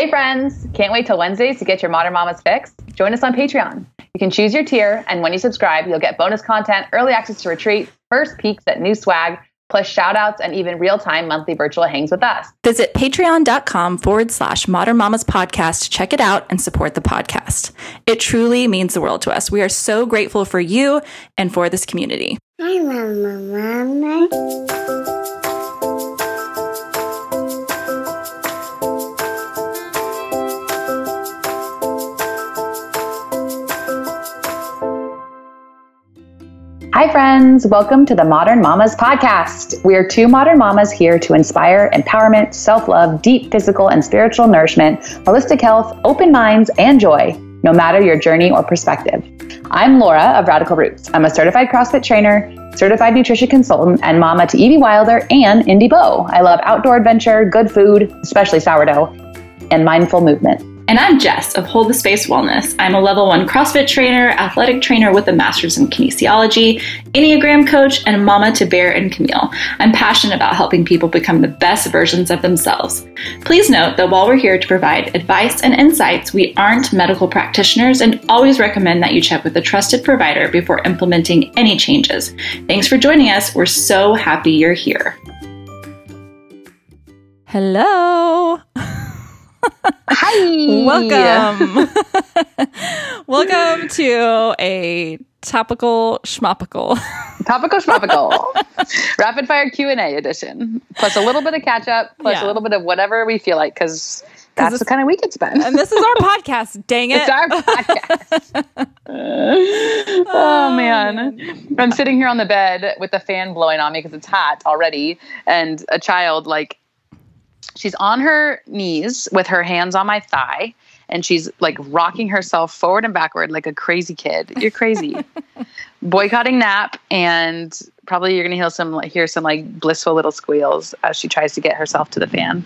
Hey, friends! Can't wait till Wednesdays to get your Modern Mamas fix? Join us on Patreon. You can choose your tier, and when you subscribe, you'll get bonus content, early access to retreat, first peeks at new swag, plus shout outs and even real time monthly virtual hangs with us. Visit patreon.com forward slash modern mamas podcast to check it out and support the podcast. It truly means the world to us. We are so grateful for you and for this community. Hi, Mama, Mama. Hi, friends. Welcome to the Modern Mamas podcast. We are two modern mamas here to inspire empowerment, self love, deep physical and spiritual nourishment, holistic health, open minds, and joy, no matter your journey or perspective. I'm Laura of Radical Roots. I'm a certified CrossFit trainer, certified nutrition consultant, and mama to Evie Wilder and Indy Bo. I love outdoor adventure, good food, especially sourdough, and mindful movement. And I'm Jess of Hold the Space Wellness. I'm a level one CrossFit trainer, athletic trainer with a master's in kinesiology, Enneagram coach, and mama to Bear and Camille. I'm passionate about helping people become the best versions of themselves. Please note that while we're here to provide advice and insights, we aren't medical practitioners and always recommend that you check with a trusted provider before implementing any changes. Thanks for joining us. We're so happy you're here. Hello. Hi. Welcome. Welcome to a topical schmopical. Topical schmopical. Rapid fire Q&A edition. Plus a little bit of catch up, plus Yeah. a little bit of whatever we feel like because that's the kind of week it's been. and this is our podcast, dang it. It's our podcast. oh, oh man. I'm sitting here on the bed with the fan blowing on me because it's hot already. And a child, like, she's on her knees with her hands on my thigh. And she's like rocking herself forward and backward like a crazy kid. You're crazy. Boycotting nap, and probably you're gonna hear some like, hear some like blissful little squeals as she tries to get herself to the fan.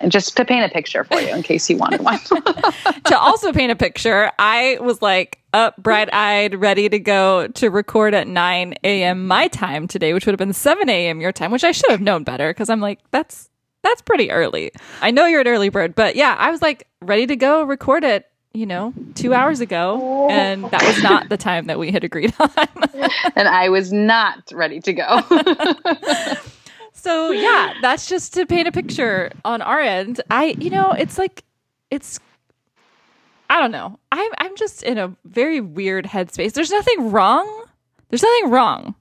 And just to paint a picture for you, in case you wanted one. to also paint a picture, I was like up, bright eyed, ready to go to record at 9 a.m. my time today, which would have been 7 a.m. your time, which I should have known better because I'm like, that's that's pretty early. I know you're an early bird, but yeah, I was like ready to go record it, you know, two hours ago. And that was not the time that we had agreed on. and I was not ready to go. so yeah, that's just to paint a picture on our end. I, you know, it's like, it's, I don't know. I'm, I'm just in a very weird headspace. There's nothing wrong. There's nothing wrong.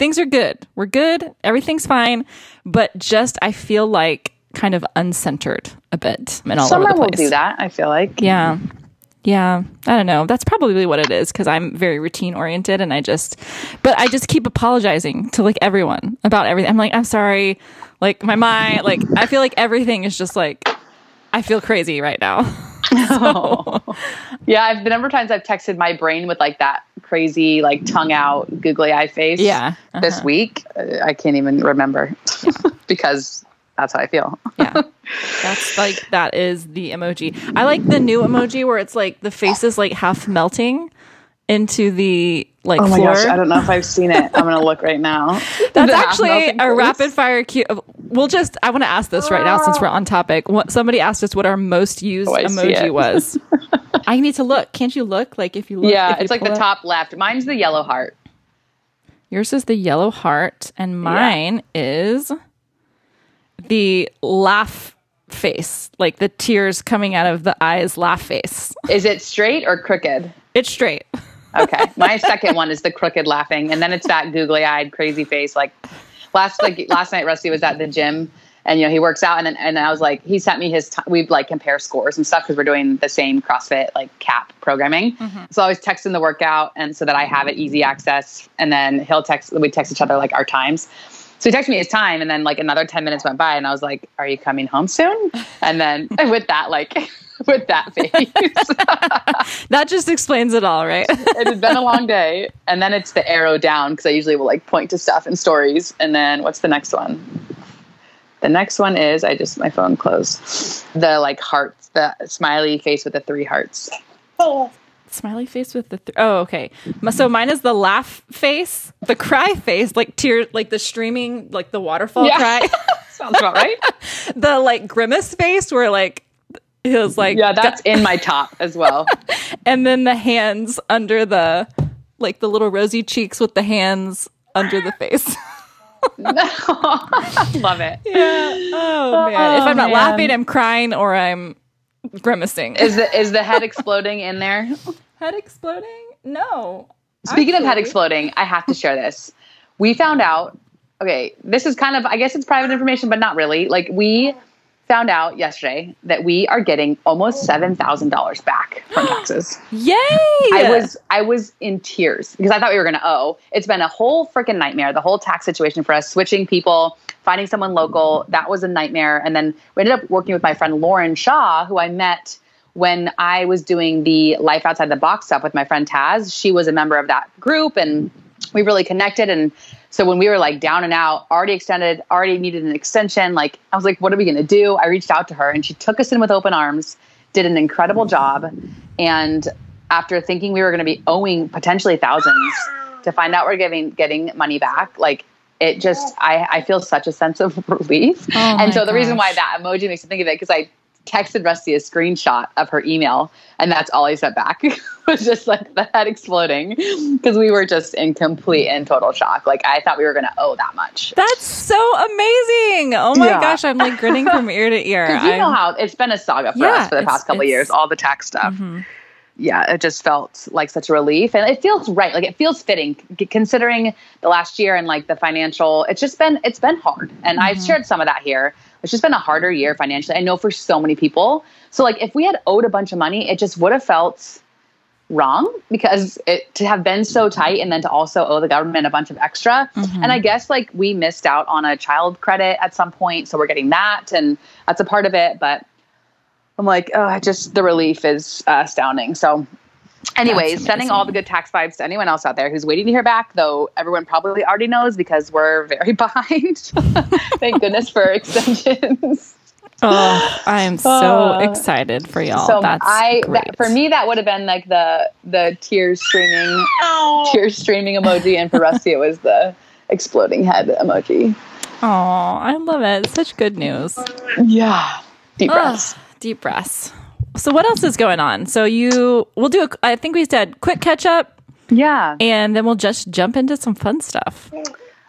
Things are good. We're good. Everything's fine. But just, I feel like kind of uncentered a bit and all the will do that. I feel like. Yeah. Yeah. I don't know. That's probably what it is because I'm very routine oriented and I just, but I just keep apologizing to like everyone about everything. I'm like, I'm sorry. Like my mind, like I feel like everything is just like, I feel crazy right now. Yeah, I've the number of times I've texted my brain with like that crazy, like tongue out, googly eye face. Yeah, This uh-huh. week, uh, I can't even remember because that's how I feel. yeah. That's like, that is the emoji. I like the new emoji where it's like the face is like half melting into the like Oh my floor. gosh, I don't know if I've seen it. I'm gonna look right now. That's actually a rapid fire cue. We'll just, I want to ask this right now since we're on topic. What, somebody asked us what our most used Oh, emoji was. I need to look. Can't you look? Like if you look, Yeah, it's like the up- top left. Mine's the yellow heart. Yours is the yellow heart, and mine is the laugh face, like the tears coming out of the eyes laugh face. Is it straight or crooked? It's straight. Okay. My second one is the crooked laughing, and then it's that googly eyed, crazy face. Like last like last night, Rusty was at the gym, and you know he works out, and then, and I was like, he sent me his. T- we like compare scores and stuff because we're doing the same CrossFit like cap programming. Mm-hmm. So I was texting the workout, and so that I have it easy access, and then he'll text. We text each other like our times. So he texted me his time, and then like another ten minutes went by, and I was like, "Are you coming home soon?" And then with that, like with that face. That just explains it all, right? it had been a long day. And then it's the arrow down because I usually will like point to stuff in stories. And then what's the next one? The next one is I just my phone closed. The like hearts, the smiley face with the three hearts. Oh. Smiley face with the th- oh okay. So mine is the laugh face, the cry face, like tear, like the streaming, like the waterfall Yeah. cry. Sounds about right. the like grimace face where like It was like Yeah, that's in my top as well. and then the hands under the like the little rosy cheeks with the hands under the face. Love it. yeah. Oh man. if Oh, I'm not oh, man. laughing, I'm crying or I'm grimacing. Is the is the head exploding in there? head exploding? No. Speaking of head exploding, I have to share this. We found out, okay, this is kind of, I guess it's private information, but not really. Like, we found out yesterday that we are getting almost $7,000 back from taxes. Yay! I was I was in tears because I thought we were going to owe. It's been a whole freaking nightmare. The whole tax situation for us, switching people, finding someone local, that was a nightmare. And then we ended up working with my friend Lauren Shaw, who I met when I was doing the Life Outside the Box stuff with my friend Taz. She was a member of that group, and we really connected. And so when we were like down and out, already extended, already needed an extension, like I was like, what are we going to do? I reached out to her, and she took us in with open arms did an incredible job. And after thinking we were going to be owing potentially thousands, to find out we're giving getting money back, like it just I, I feel such a sense of relief. Oh and so the reason why that emoji makes me think of it because I texted Rusty a screenshot of her email, and that's all he sent back was just like the head exploding because we were just in complete and total shock. Like I thought we were going to owe that much. That's so amazing. Oh my Yeah. gosh, I'm like grinning from ear to ear. Because you know I'm- how it's been a saga for Yeah, us for the past couple of years, all the tax stuff. Mhm. yeah, it just felt like such a relief, and it feels right. Like it feels fitting, c- considering the last year and like the financial. It's just been it's been hard, and I've shared some of that here. It's just been a harder year financially. I know for so many people. So like if we had owed a bunch of money, it just would have felt wrong because it to have been so tight and then to also owe the government a bunch of extra. And I guess like we missed out on a child credit at some point, so we're getting that, and that's a part of it. But I'm like, oh, I just the relief is uh, astounding. So, anyways, sending all the good tax vibes to anyone else out there who's waiting to hear back. Though everyone probably already knows because we're very behind. Thank goodness for extensions. Oh, I am so Uh, excited for y'all. so That's I great. that, for me that would have been like the the tears streaming tears streaming emoji, and for Rusty it was the exploding head emoji. Oh, I love it. Such good news. Yeah, deep breaths. Ugh, deep breaths. So what else is going on? So you we'll do a I think we said quick catch up Yeah. and then we'll just jump into some fun stuff.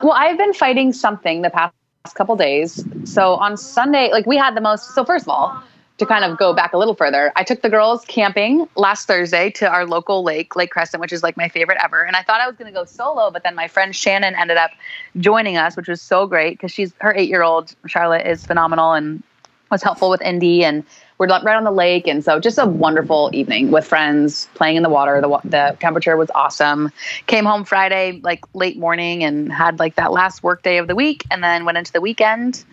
Well, I've been fighting something the past couple days. So on Sunday, like we had the most. So first of all, to kind of go back a little further, I took the girls camping last Thursday to our local lake, Lake Crescent, which is like my favorite ever. And I thought I was going to go solo, but then my friend Shannon ended up joining us, which was so great because she's her eight year old Charlotte is phenomenal and was helpful with Indy and we're right on the lake and so just a wonderful evening with friends playing in the water. The, the temperature was awesome. Came home friday like late morning and had like that last work day of the week and then went into the weekend.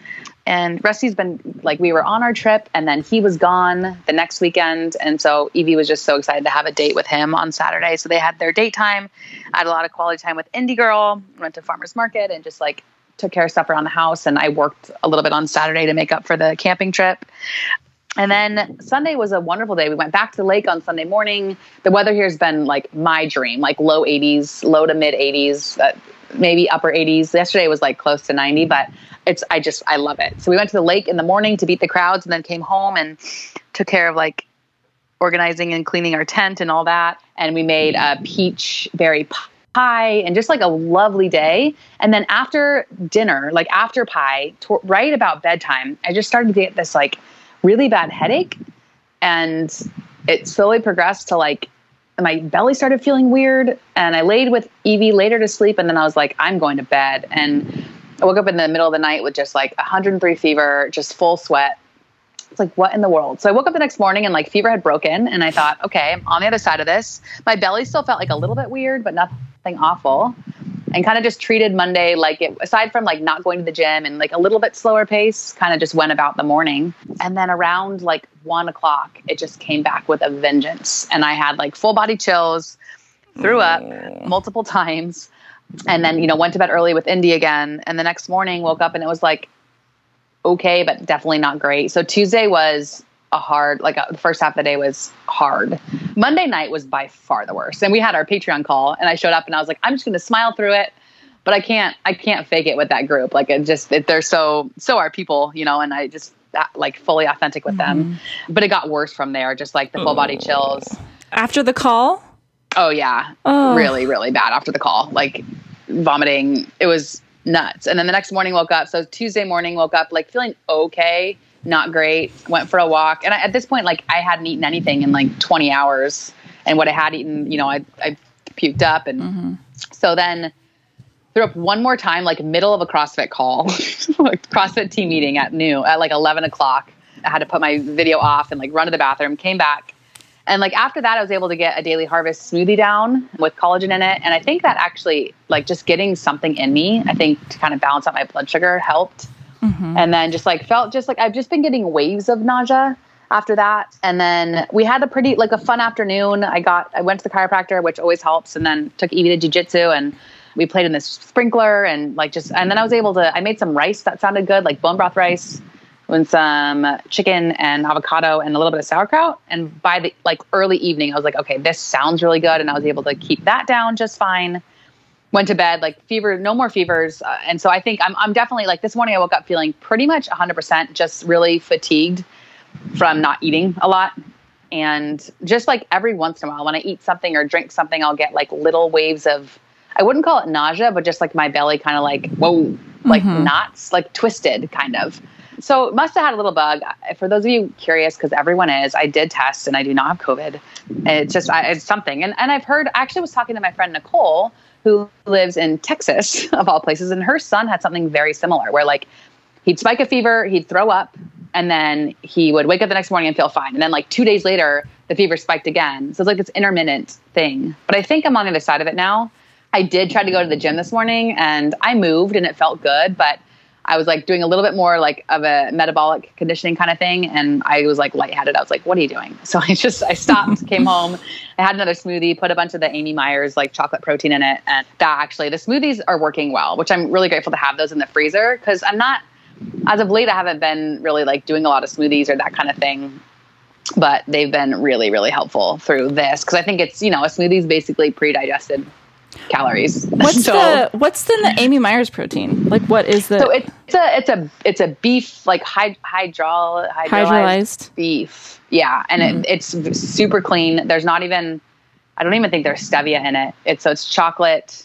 And rusty's been like we were on our trip and then he was gone the next weekend and so evie was just so excited to have a date with him on saturday. So they had their date time i had a lot of quality time with Indy girl went to farmers market and just like took care of stuff around the house and I worked a little bit on Saturday to make up for the camping trip. And then Sunday was a wonderful day. We went back to the lake on Sunday morning. The weather here has been like my dream, like low 80s, low to mid 80s, uh, maybe upper 80s. Yesterday was like close to 90, but it's I just I love it. So we went to the lake in the morning to beat the crowds and then came home and took care of like organizing and cleaning our tent and all that. And we made a peach berry pie and just like a lovely day. And then after dinner, like after pie, right about bedtime, I just started to get this like really bad headache. And it slowly progressed to like my belly started feeling weird. And I laid with Evie later to sleep. And then I was like, I'm going to bed. And I woke up in the middle of the night with just like 103 fever, just full sweat. It's like, what in the world? So I woke up the next morning and like fever had broken. And I thought, okay, I'm on the other side of this. My belly still felt like a little bit weird, but nothing awful. And kind of just treated Monday like it, aside from like not going to the gym and like a little bit slower pace, kind of just went about the morning. And then around like one o'clock, it just came back with a vengeance. And I had like full body chills, threw up multiple times and then you know went to bed early with Indy again and the next morning woke up and it was like okay but definitely not great so Tuesday was a hard like uh the first half of the day was hard Monday night was by far the worst and we had our Patreon call and I showed up and I was like I'm just going to smile through it but I can't I can't fake it with that group like it just it, they're so so are people you know and I just that, like fully authentic with them. But it got worse from there, just like the full body chills. After the call? Oh yeah, Oh. really, really bad after the call. Like vomiting. It was nuts. And then the next morning woke up. So Tuesday morning woke up like feeling okay, not great. Went for a walk, and I, at this point, like I hadn't eaten anything in like 20 hours, and what I had eaten, you know, I I puked up, and mm-hmm. so then threw up one more time, like middle of a CrossFit call, like CrossFit team meeting at noon at like 11 o'clock. I had to put my video off and like run to the bathroom. Came back. And like after that, I was able to get a daily harvest smoothie down with collagen in it. And I think that actually, like just getting something in me, I think to kind of balance out my blood sugar helped. Mm-hmm. And then just like felt just like I've just been getting waves of nausea after that. And then we had a pretty like a fun afternoon. I got I went to the chiropractor, which always helps, and then took Evie to jujitsu and we played in this sprinkler and like just and then I was able to I made some rice that sounded good, like bone broth rice with some chicken and avocado and a little bit of sauerkraut. And by the like early evening, I was like, okay, this sounds really good. And I was able to keep that down just fine. Went to bed, like fever, no more fevers. Uh, and so I think I'm, I'm definitely like this morning I woke up feeling pretty much 100% just really fatigued from not eating a lot. And just like every once in a while, when I eat something or drink something, I'll get like little waves of, I wouldn't call it nausea, but just like my belly kind of like, whoa, like knots, like twisted kind of. So must have had a little bug. For those of you curious, because everyone is, I did test and I do not have COVID. It's just I, it's something. And and I've heard. I actually was talking to my friend Nicole, who lives in Texas of all places, and her son had something very similar, where like he'd spike a fever, he'd throw up, and then he would wake up the next morning and feel fine. And then like two days later, the fever spiked again. So it's like this intermittent thing. But I think I'm on the other side of it now. I did try to go to the gym this morning and I moved and it felt good, but I was like doing a little bit more like of a metabolic conditioning kind of thing. And I was like lightheaded. I was like, what are you doing? So I just, I stopped, came home. I had another smoothie, put a bunch of the Amy Myers like chocolate protein in it. And that actually, the smoothies are working well, which I'm really grateful to have those in the freezer because I'm not, as of late, I haven't been really like doing a lot of smoothies or that kind of thing. But they've been really, really helpful through this because I think it's, you know, a smoothie is basically pre digested calories. What's So- the what's the, the Amy Myers protein? Like what is the so it's a it's a it's a beef like hyd- hydrol hydrolyzed, Hydrolyzed. beef. Yeah, and it, mm-hmm. it's super clean. There's not even I don't even think there's stevia in it. It's so it's chocolate.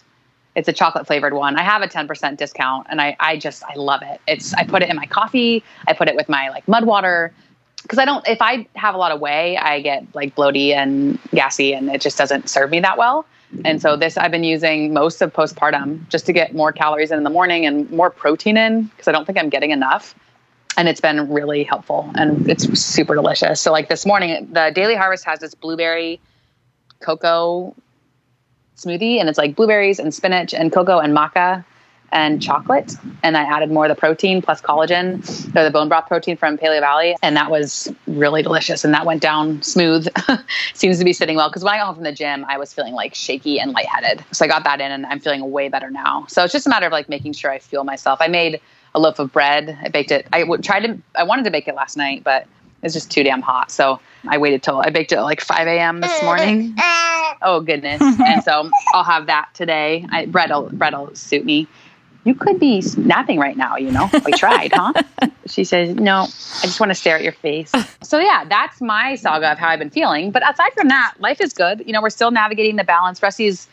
It's a chocolate flavored one. I have a 10% discount and I I just I love it. It's I put it in my coffee. I put it with my like mud water because I don't if I have a lot of whey, I get like bloaty and gassy and it just doesn't serve me that well. And so this I've been using most of postpartum just to get more calories in in the morning and more protein in because I don't think I'm getting enough. And it's been really helpful and it's super delicious. So like this morning, the Daily Harvest has this blueberry cocoa smoothie and it's like blueberries and spinach and cocoa and maca and chocolate. And I added more of the protein plus collagen, or the bone broth protein from Paleo Valley. And that was really delicious. And that went down smooth. Seems to be sitting well. Because when I got home from the gym, I was feeling like shaky and lightheaded. So I got that in and I'm feeling way better now. So it's just a matter of like making sure I fuel myself. I made a loaf of bread. I baked it. I would try to, I wanted to bake it last night, but it's just too damn hot. So I waited till I baked it at like 5 a.m. this morning. Oh goodness! and so I'll have that today. I, bread will bread will suit me. You could be napping right now. You know, we tried, huh? she says, "No, I just want to stare at your face." So yeah, that's my saga of how I've been feeling. But aside from that, life is good. You know, we're still navigating the balance. Rusty's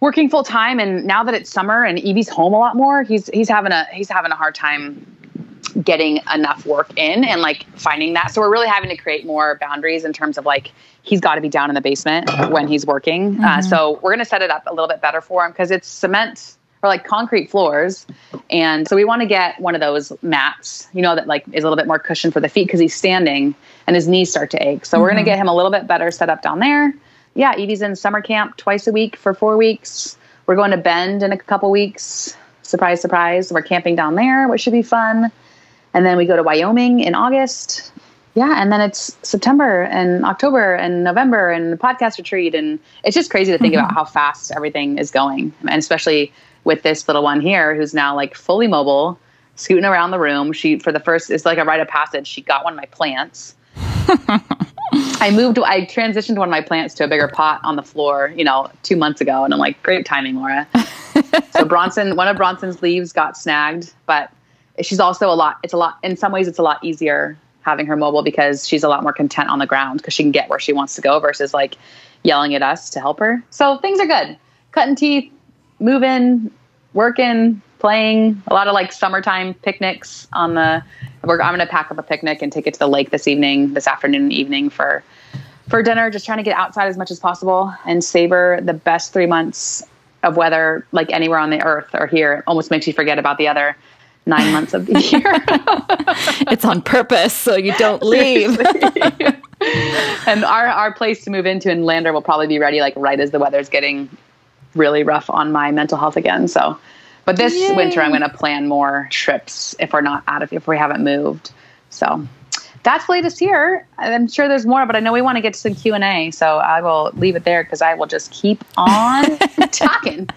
working full time, and now that it's summer and Evie's home a lot more, he's he's having a he's having a hard time getting enough work in and like finding that. So we're really having to create more boundaries in terms of like he's got to be down in the basement when he's working. Uh, so we're going to set it up a little bit better for him because it's cement or like concrete floors. And so we want to get one of those mats, you know, that like is a little bit more cushion for the feet because he's standing and his knees start to ache. So we're going to mm-hmm. get him a little bit better set up down there. Yeah, Evie's in summer camp twice a week for four weeks. We're going to Bend in a couple weeks. Surprise, surprise. We're camping down there, which should be fun. And then we go to Wyoming in August. Yeah, and then it's September and October and November and the podcast retreat. And it's just crazy to think about mm-hmm. how fast everything is going. And especially with this little one here who's now like fully mobile, scooting around the room. She, for the first, it's like a rite of passage. She got one of my plants. I moved, I transitioned one of my plants to a bigger pot on the floor, you know, two months ago. And I'm like, great timing, Laura. so Bronson, one of Bronson's leaves got snagged, but she's also a lot. It's a lot. In some ways, it's a lot easier having her mobile because she's a lot more content on the ground because she can get where she wants to go versus like yelling at us to help her. So things are good. Cutting teeth, moving, working, playing. A lot of like summertime picnics on the. We're, I'm going to pack up a picnic and take it to the lake this evening, this afternoon and evening for for dinner. Just trying to get outside as much as possible and savor the best three months of weather, like anywhere on the earth or here. It almost makes you forget about the other nine months of the year. it's on purpose so you don't leave. and our, our place to move into in Lander will probably be ready like right as the weather's getting really rough on my mental health again. So, but this Yay. winter I'm going to plan more trips if we're not out of if we haven't moved. So that's latest here. I'm sure there's more, but I know we want to get to some Q and A, so I will leave it there because I will just keep on talking.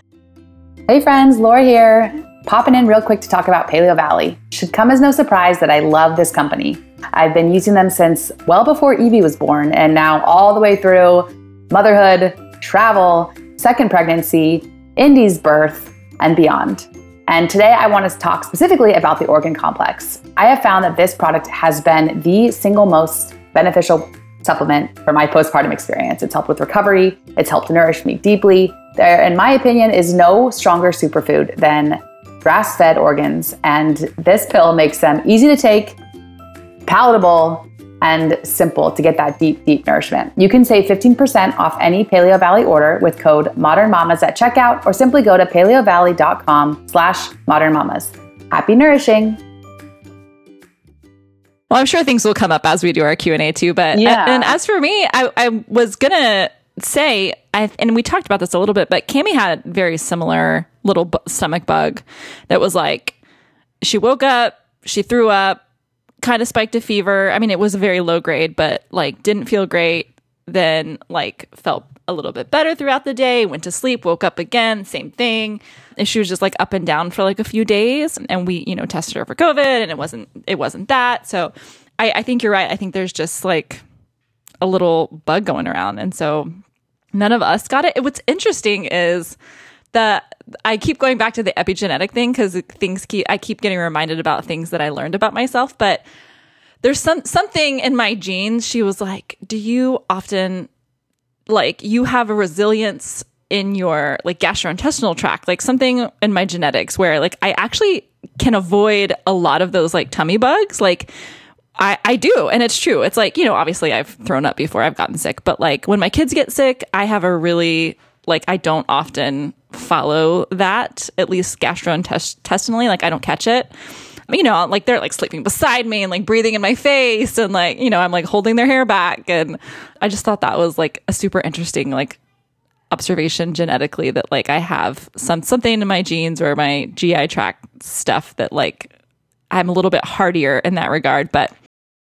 Hey friends, Laura here. Popping in real quick to talk about Paleo Valley. Should come as no surprise that I love this company. I've been using them since well before Evie was born, and now all the way through motherhood, travel, second pregnancy, Indy's birth, and beyond. And today I want to talk specifically about the organ complex. I have found that this product has been the single most beneficial supplement for my postpartum experience. It's helped with recovery, it's helped nourish me deeply. There, in my opinion, is no stronger superfood than grass fed organs, and this pill makes them easy to take, palatable, and simple to get that deep, deep nourishment. You can save 15% off any Paleo Valley order with code Modern Mamas at checkout, or simply go to paleovalley.com slash modern mamas. Happy nourishing! Well, I'm sure things will come up as we do our Q and A too. But Yeah. and as for me, I, I was gonna say, I, and we talked about this a little bit, but Cami had a very similar little bu- stomach bug that was like she woke up, she threw up, kind of spiked a fever. I mean, it was a very low grade, but like didn't feel great. Then like felt a little bit better throughout the day. Went to sleep, woke up again, same thing. And she was just like up and down for like a few days. And we, you know, tested her for COVID, and it wasn't it wasn't that. So I, I think you're right. I think there's just like a little bug going around, and so none of us got it. What's interesting is that I keep going back to the epigenetic thing because things keep I keep getting reminded about things that I learned about myself. But there's some something in my genes. She was like, "Do you often like you have a resilience in your like gastrointestinal tract, like something in my genetics where like I actually can avoid a lot of those like tummy bugs, like." I, I do. And it's true. It's like, you know, obviously I've thrown up before I've gotten sick, but like when my kids get sick, I have a really, like, I don't often follow that, at least gastrointestinally. Like, I don't catch it. You know, like they're like sleeping beside me and like breathing in my face and like, you know, I'm like holding their hair back. And I just thought that was like a super interesting, like, observation genetically that like I have some something in my genes or my GI tract stuff that like I'm a little bit hardier in that regard, but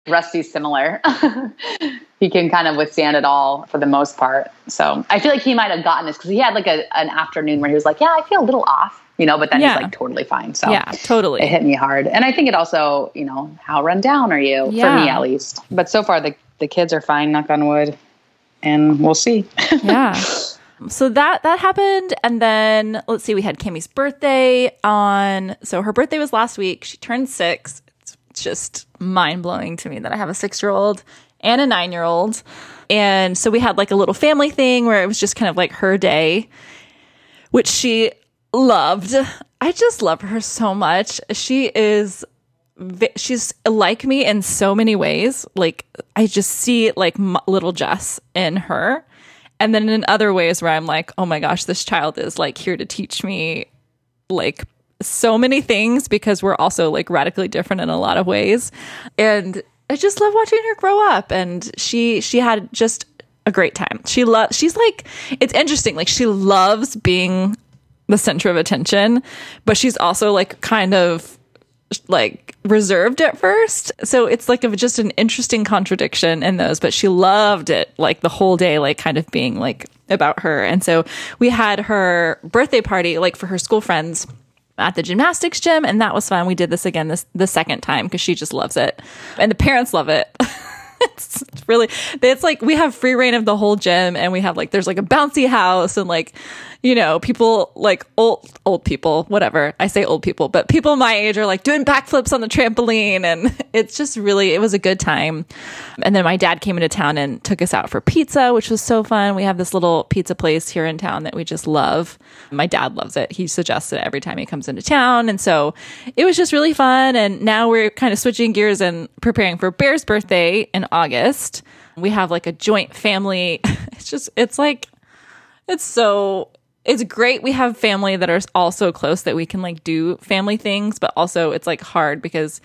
Rusty's similar. he can kind of withstand it all for the most part. So I feel like he might have gotten this because he had like a, an afternoon where he was like, "Yeah, I feel a little off," you know, but then Yeah. he's like totally fine. So yeah, totally. it hit me hard, and I think it also, you know, how run down are you for me at least. But so far, the the kids are fine. Knock on wood, and we'll see. yeah. So that that happened, and then let's see, we had Cami's birthday on. So her birthday was last week. She turned six. It's just mind blowing to me that I have a six year old and a nine year old, and so we had like a little family thing where it was just kind of like her day, which she loved. I just love her so much. She is she's like me in so many ways. Like I just see like m- little Jess in her. And then in other ways where I'm like, "Oh my gosh, this child is like here to teach me like so many things because we're also like radically different in a lot of ways." And I just love watching her grow up and she she had just a great time. She loves she's like it's interesting like she loves being the center of attention, but she's also like kind of like reserved at first. So it's like a, just an interesting contradiction in those, but she loved it like the whole day, like kind of being like about her. And so we had her birthday party like for her school friends at the gymnastics gym and that was fun. We did this again this the second time because she just loves it. And the parents love it. it's really it's like we have free reign of the whole gym and we have like there's like a bouncy house and like you know people like old old people whatever. I say old people but people my age are like doing backflips on the trampoline and it's just really it was a good time. And then my dad came into town and took us out for pizza which was so fun. We have this little pizza place here in town that we just love. My dad loves it. He suggests it every time he comes into town. And so it was just really fun. And now we're kind of switching gears and preparing for bear's birthday in august. We have like a joint family. It's just it's like it's so it's great we have family that are all so close that we can like do family things but also it's like hard because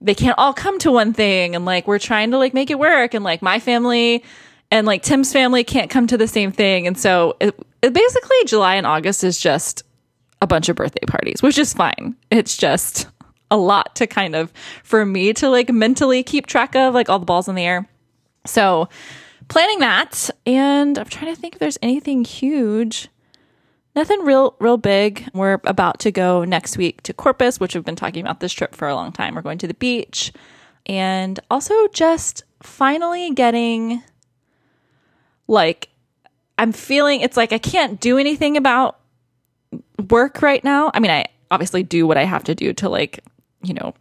they can't all come to one thing and like we're trying to like make it work and like my family and like tim's family can't come to the same thing. And so it, it basically july and august is just a bunch of birthday parties which is fine. It's just a lot to kind of for me to like mentally keep track of like all the balls in the air. So planning that and i'm trying to think if there's anything huge nothing real real big. We're about to go next week to corpus which we've been talking about this trip for a long time. We're going to the beach. And also just finally getting like i'm feeling it's like i can't do anything about work right now. I mean i obviously do what i have to do to like you know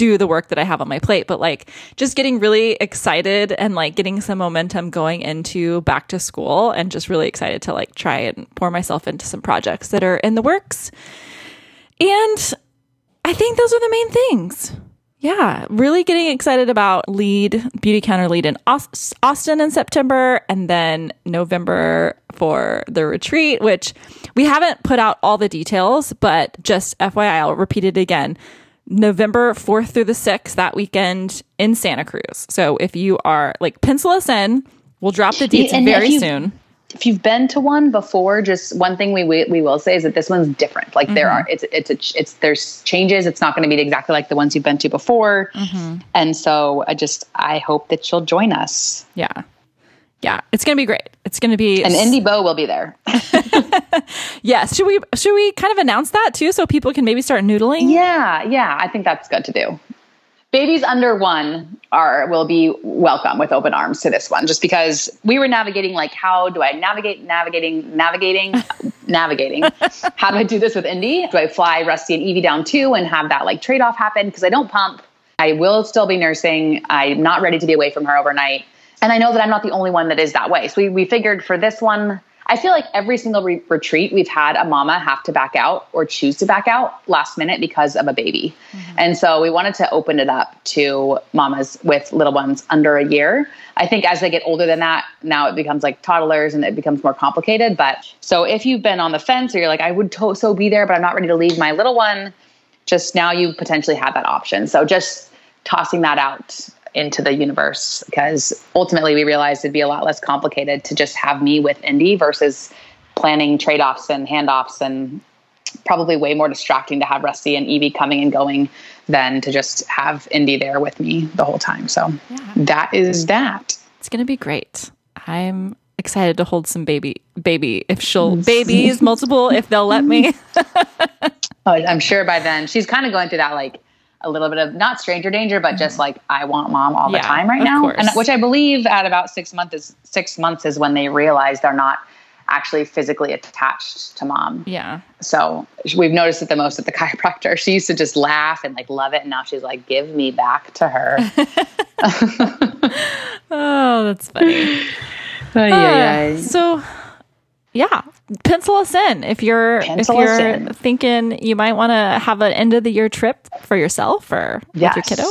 do the work that I have on my plate, but like just getting really excited and like getting some momentum going into back to school and just really excited to like try and pour myself into some projects that are in the works. And I think those are the main things. Yeah, really getting excited about lead beauty counter lead in Austin in September and then November for the retreat, which we haven't put out all the details, but just FYI, I'll repeat it again. November 4th through the 6th, that weekend in Santa Cruz. So if you are like, pencil us in. We'll drop the dates And very soon. if you've been to one before, just one thing we we, we will say is that this one's different. Like there mm-hmm. are it's it's a, it's there's changes. It's not going to be exactly like the ones you've been to before. Mm-hmm. And so I just I hope that you'll join us. Yeah. Yeah. It's going to be great. It's going to be. And Indy Bo will be there. Yes. Should we, should we kind of announce that too so people can maybe start noodling? Yeah, yeah, I think that's good to do. Babies under one are will be welcome with open arms to this one, just because we were navigating like how do I navigate, navigating, navigating, navigating. How do I do this with Indy? Do I fly Rusty and Evie down too and have that like trade off happen? Because I don't pump. I will still be nursing. I'm not ready to be away from her overnight. And I know that I'm not the only one that is that way. So we, we figured for this one, I feel like every single re- retreat we've had a mama have to back out or choose to back out last minute because of a baby. Mm-hmm. And so we wanted to open it up to mamas with little ones under a year. I think as they get older than that, now it becomes like toddlers and it becomes more complicated. But so if you've been on the fence or you're like, I would to- so be there, but I'm not ready to leave my little one, just now you potentially have that option. So just tossing that out into the universe because ultimately we realized it'd be a lot less complicated to just have me with Indy versus planning trade-offs and handoffs and probably way more distracting to have Rusty and Evie coming and going than to just have Indy there with me the whole time. So that is that. It's going to be great. I'm excited to hold some baby, baby, if she'll, mm. babies, multiple, if they'll let me. Oh, I'm sure by then she's kind of going through that like a little bit of not stranger danger, but just like I want mom all Mm-hmm. Yeah, the time right now, course. and which I believe at about six months is six months is when they realize they're not actually physically attached to mom. yeah. So we've noticed it the most at the chiropractor. She used to just laugh and like love it, and now she's like, "Give me back to her." Oh, that's funny. Ay. So, yeah, pencil us in. If you're Pencil if you're thinking you might want to have an end of the year trip for yourself or with your Yes. kiddo.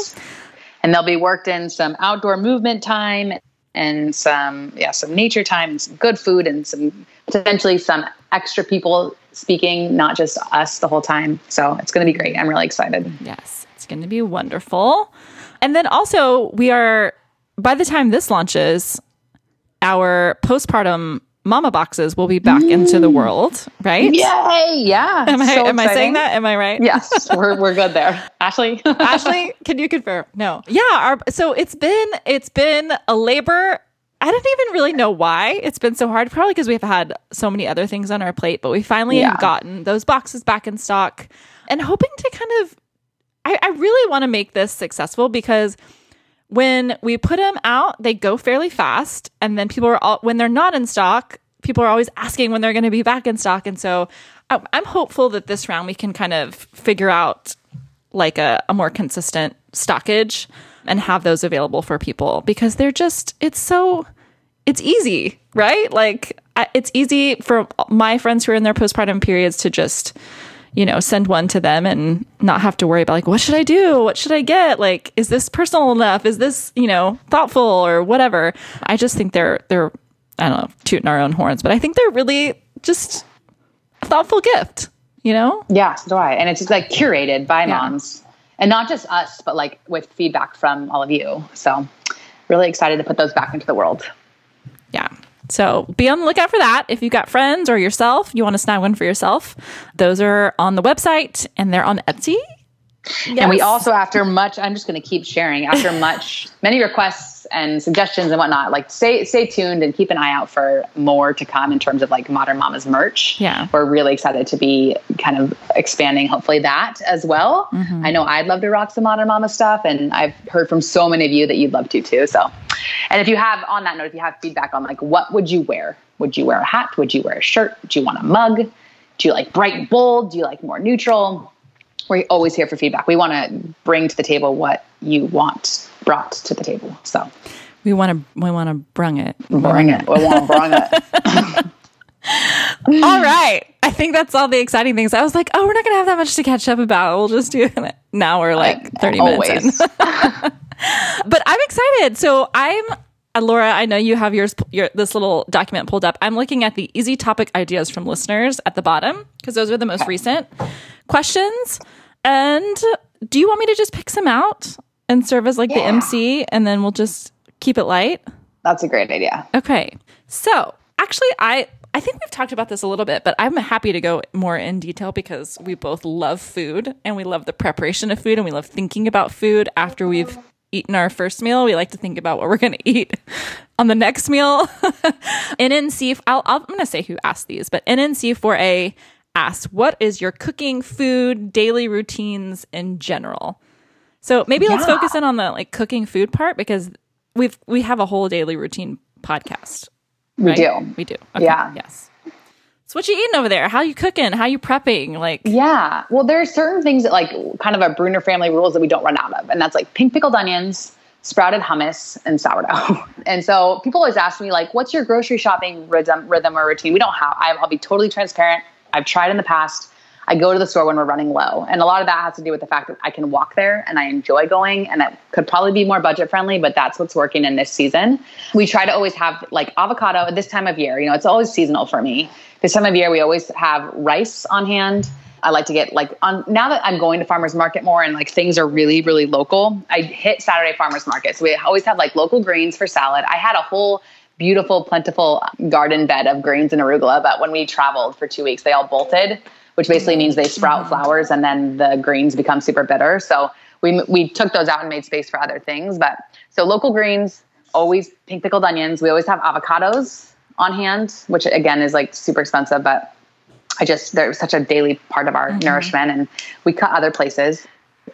and they'll be worked in some outdoor movement time and some yeah some nature time and some good food and some potentially some extra people speaking not just us the whole time. So it's going to be great. I'm really excited. Yes, it's going to be wonderful. And then also, we are by the time this launches, our postpartum mama boxes will be back into the mm. world, right? yay yeah Am I So am I saying that? Am I right? yes we're, we're good there ashley Ashley, can you confirm? No. Yeah, our so it's been it's been a labor. I don't even really know why it's been so hard. Probably because we've had so many other things on our plate, but we finally Yeah. have gotten those boxes back in stock and hoping to kind of I, I really want to make this successful because when we put them out, they go fairly fast. And then people are all, when they're not in stock, people are always asking when they're going to be back in stock. And so I'm hopeful that this round we can kind of figure out like a, a more consistent stockage and have those available for people because they're just, it's so, it's easy, right? Like it's easy for my friends who are in their postpartum periods to just, you know, send one to them and not have to worry about like, what should I do? What should I get? Like, is this personal enough? Is this, you know, thoughtful or whatever? I just think they're, they're, I don't know, tooting our own horns, but I think they're really just a thoughtful gift, you know? Yeah, so do I. And it's just like curated by Yeah. moms. And not just us, but like with feedback from all of you. So really excited to put those back into the world. Yeah. So be on the lookout for that. If you've got friends or yourself, you want to snag one for yourself, those are on the website and they're on Etsy. And we also, after much, I'm just going to keep sharing. After much, many requests and suggestions and whatnot, like stay stay tuned and keep an eye out for more to come in terms of like Modern Mamas merch. Yeah. we're really excited to be kind of expanding, hopefully that as well. Mm-hmm. I know I'd love to rock some Modern Mama stuff, and I've heard from so many of you that you'd love to too. So, and if you have on that note, if you have feedback on like what would you wear? Would you wear a hat? Would you wear a shirt? Do you want a mug? Do you like bright and bold? Do you like more neutral? we're always here for feedback. We want to bring to the table what you want brought to the table. So We want to we want to brung it. bring it. We want to bring it. all right. I think that's all the exciting things. I was like, oh, we're not gonna have that much to catch up about. We'll just do it. Now we're like 30 minutes in. But I'm excited. So I'm uh, Laura. I know you have yours, your this little document pulled up. I'm looking at the easy topic ideas from listeners at the bottom because those are the most recent questions. And do you want me to just pick some out and serve as like the MC, and then we'll just keep it light? That's a great idea. Okay. So actually, I I think we've talked about this a little bit, but I'm happy to go more in detail because we both love food and we love the preparation of food and we love thinking about food after we've eaten our first meal. We like to think about what we're going to eat on the next meal. NNC, I'll, I'll, I'm going to say who asked these, but NNC4A asks, what is your cooking, food, daily routines in general? So maybe let's focus in on the like cooking food part because we've we have a whole daily routine podcast. We do. We do. Okay, Yeah. Yes. So what you eating over there? How you cooking? How you prepping? Like Yeah. Well, there are certain things that like kind of our Bruner family rules that we don't run out of. And that's like pink pickled onions, sprouted hummus, and sourdough. and so people always ask me like, what's your grocery shopping rhythm, rhythm or routine? We don't have, I'll be totally transparent. I've tried in the past. I go to the store when we're running low. And a lot of that has to do with the fact that I can walk there and I enjoy going and it could probably be more budget friendly, but that's what's working in this season. We try to always have like avocado at this time of year. You know, it's always seasonal for me. This time of year, we always have rice on hand. I like to get like on now that I'm going to farmers market more and like things are really, really local. I hit Saturday farmers market. So we always have like local greens for salad. I had a whole beautiful, plentiful garden bed of greens and arugula, but when we traveled for two weeks, they all bolted which basically means they sprout mm-hmm. flowers and then the greens become super bitter. So we we took those out and made space for other things. But so local greens, always pink pickled onions. We always have avocados on hand, which again is like super expensive, but I just they're such a daily part of our mm-hmm. nourishment, and we cut other places.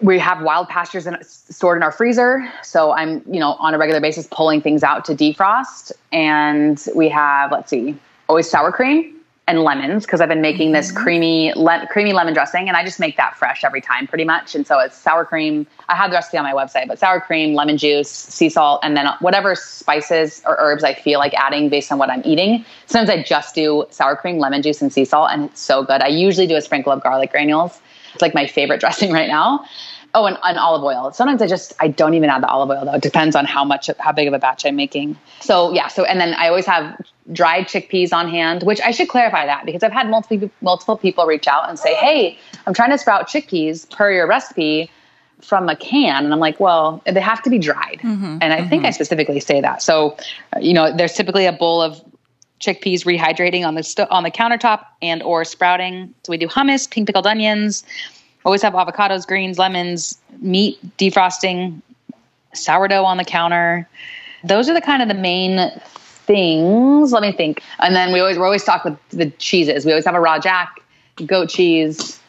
We have wild pastures in, stored in our freezer, so I'm you know on a regular basis pulling things out to defrost. And we have let's see, always sour cream and lemons because I've been making this mm-hmm. creamy le- creamy lemon dressing, and I just make that fresh every time, pretty much. And so it's sour cream. I have the recipe on my website, but sour cream, lemon juice, sea salt, and then whatever spices or herbs I feel like adding based on what I'm eating. Sometimes I just do sour cream, lemon juice, and sea salt, and it's so good. I usually do a sprinkle of garlic granules. It's like my favorite dressing right now. Oh, and, and olive oil. Sometimes I just I don't even add the olive oil though. It depends on how much how big of a batch I'm making. So yeah. So and then I always have dried chickpeas on hand, which I should clarify that because I've had multiple multiple people reach out and say, "Hey, I'm trying to sprout chickpeas per your recipe." from a can. And i'm like well they have to be dried. Mm-hmm. And i think i mm-hmm. specifically say that. So you know there's typically a bowl of chickpeas rehydrating on the sto- on the countertop and or sprouting. So we do hummus pink pickled onions. Always have avocados greens lemons meat defrosting sourdough on the counter. Those are the kind of the main things let me think and then we always we're always talk with the cheeses we always have a raw jack goat cheese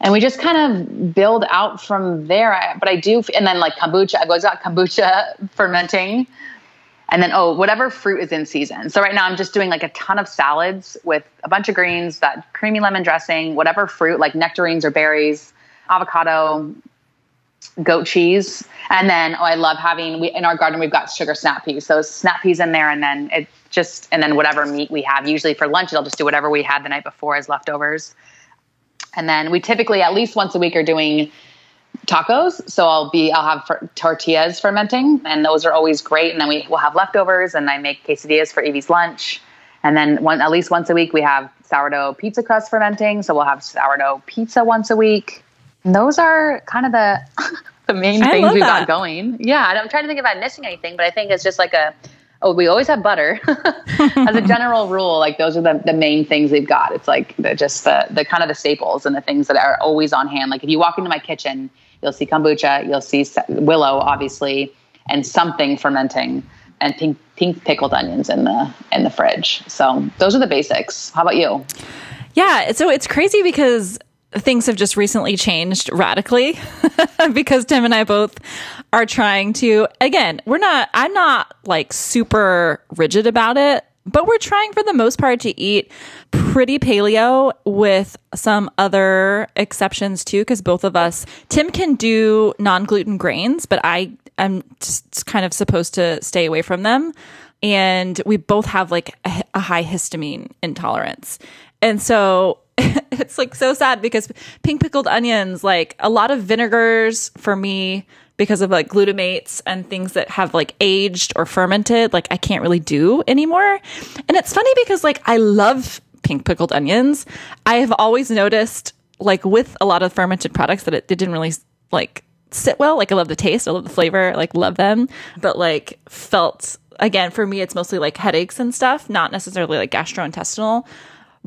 and we just kind of build out from there. I, but I do, and then like kombucha, I always got kombucha fermenting. And then, oh, whatever fruit is in season. So right now I'm just doing like a ton of salads with a bunch of greens, that creamy lemon dressing, whatever fruit, like nectarines or berries, avocado, goat cheese. And then, oh, I love having, we, in our garden, we've got sugar snap peas. So snap peas in there and then it just, and then whatever meat we have. Usually for lunch, I'll just do whatever we had the night before as leftovers. And then we typically at least once a week are doing tacos. So I'll be I'll have tortillas fermenting, and those are always great. And then we will have leftovers, and I make quesadillas for Evie's lunch. And then one at least once a week we have sourdough pizza crust fermenting. So we'll have sourdough pizza once a week. And those are kind of the the main I things we've that. got going. Yeah, I'm trying to think if I'm missing anything, but I think it's just like a oh, we always have butter as a general rule. Like those are the, the main things we've got. It's like the, just the, the kind of the staples and the things that are always on hand. Like if you walk into my kitchen, you'll see kombucha, you'll see willow, obviously, and something fermenting and pink, pink pickled onions in the, in the fridge. So those are the basics. How about you? Yeah, so it's crazy because things have just recently changed radically because Tim and I both are trying to again, we're not I'm not like super rigid about it, but we're trying for the most part to eat pretty paleo with some other exceptions too cuz both of us Tim can do non-gluten grains, but I am just kind of supposed to stay away from them and we both have like a, a high histamine intolerance. And so it's like so sad because pink pickled onions, like a lot of vinegars for me because of like glutamates and things that have like aged or fermented, like I can't really do anymore. And it's funny because like I love pink pickled onions. I have always noticed like with a lot of fermented products that it, it didn't really like sit well. Like I love the taste, I love the flavor, like love them, but like felt again for me it's mostly like headaches and stuff, not necessarily like gastrointestinal.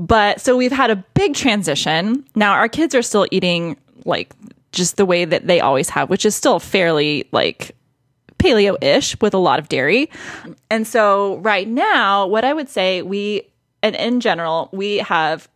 But so we've had a big transition. Now our kids are still eating like just the way that they always have, which is still fairly like paleo ish with a lot of dairy. And so right now, what I would say we, and in general, we have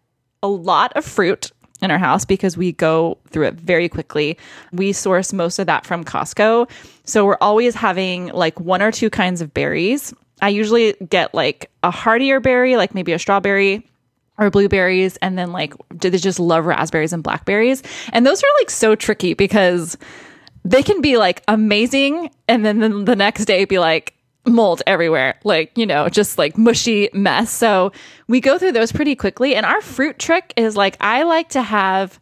a lot of fruit in our house because we go through it very quickly. We source most of that from Costco. So we're always having like one or two kinds of berries. I usually get like a heartier berry, like maybe a strawberry or blueberries and then like do they just love raspberries and blackberries? And those are like so tricky because they can be like amazing and then the, the next day be like mold everywhere like you know just like mushy mess. So we go through those pretty quickly. And our fruit trick is like i like to have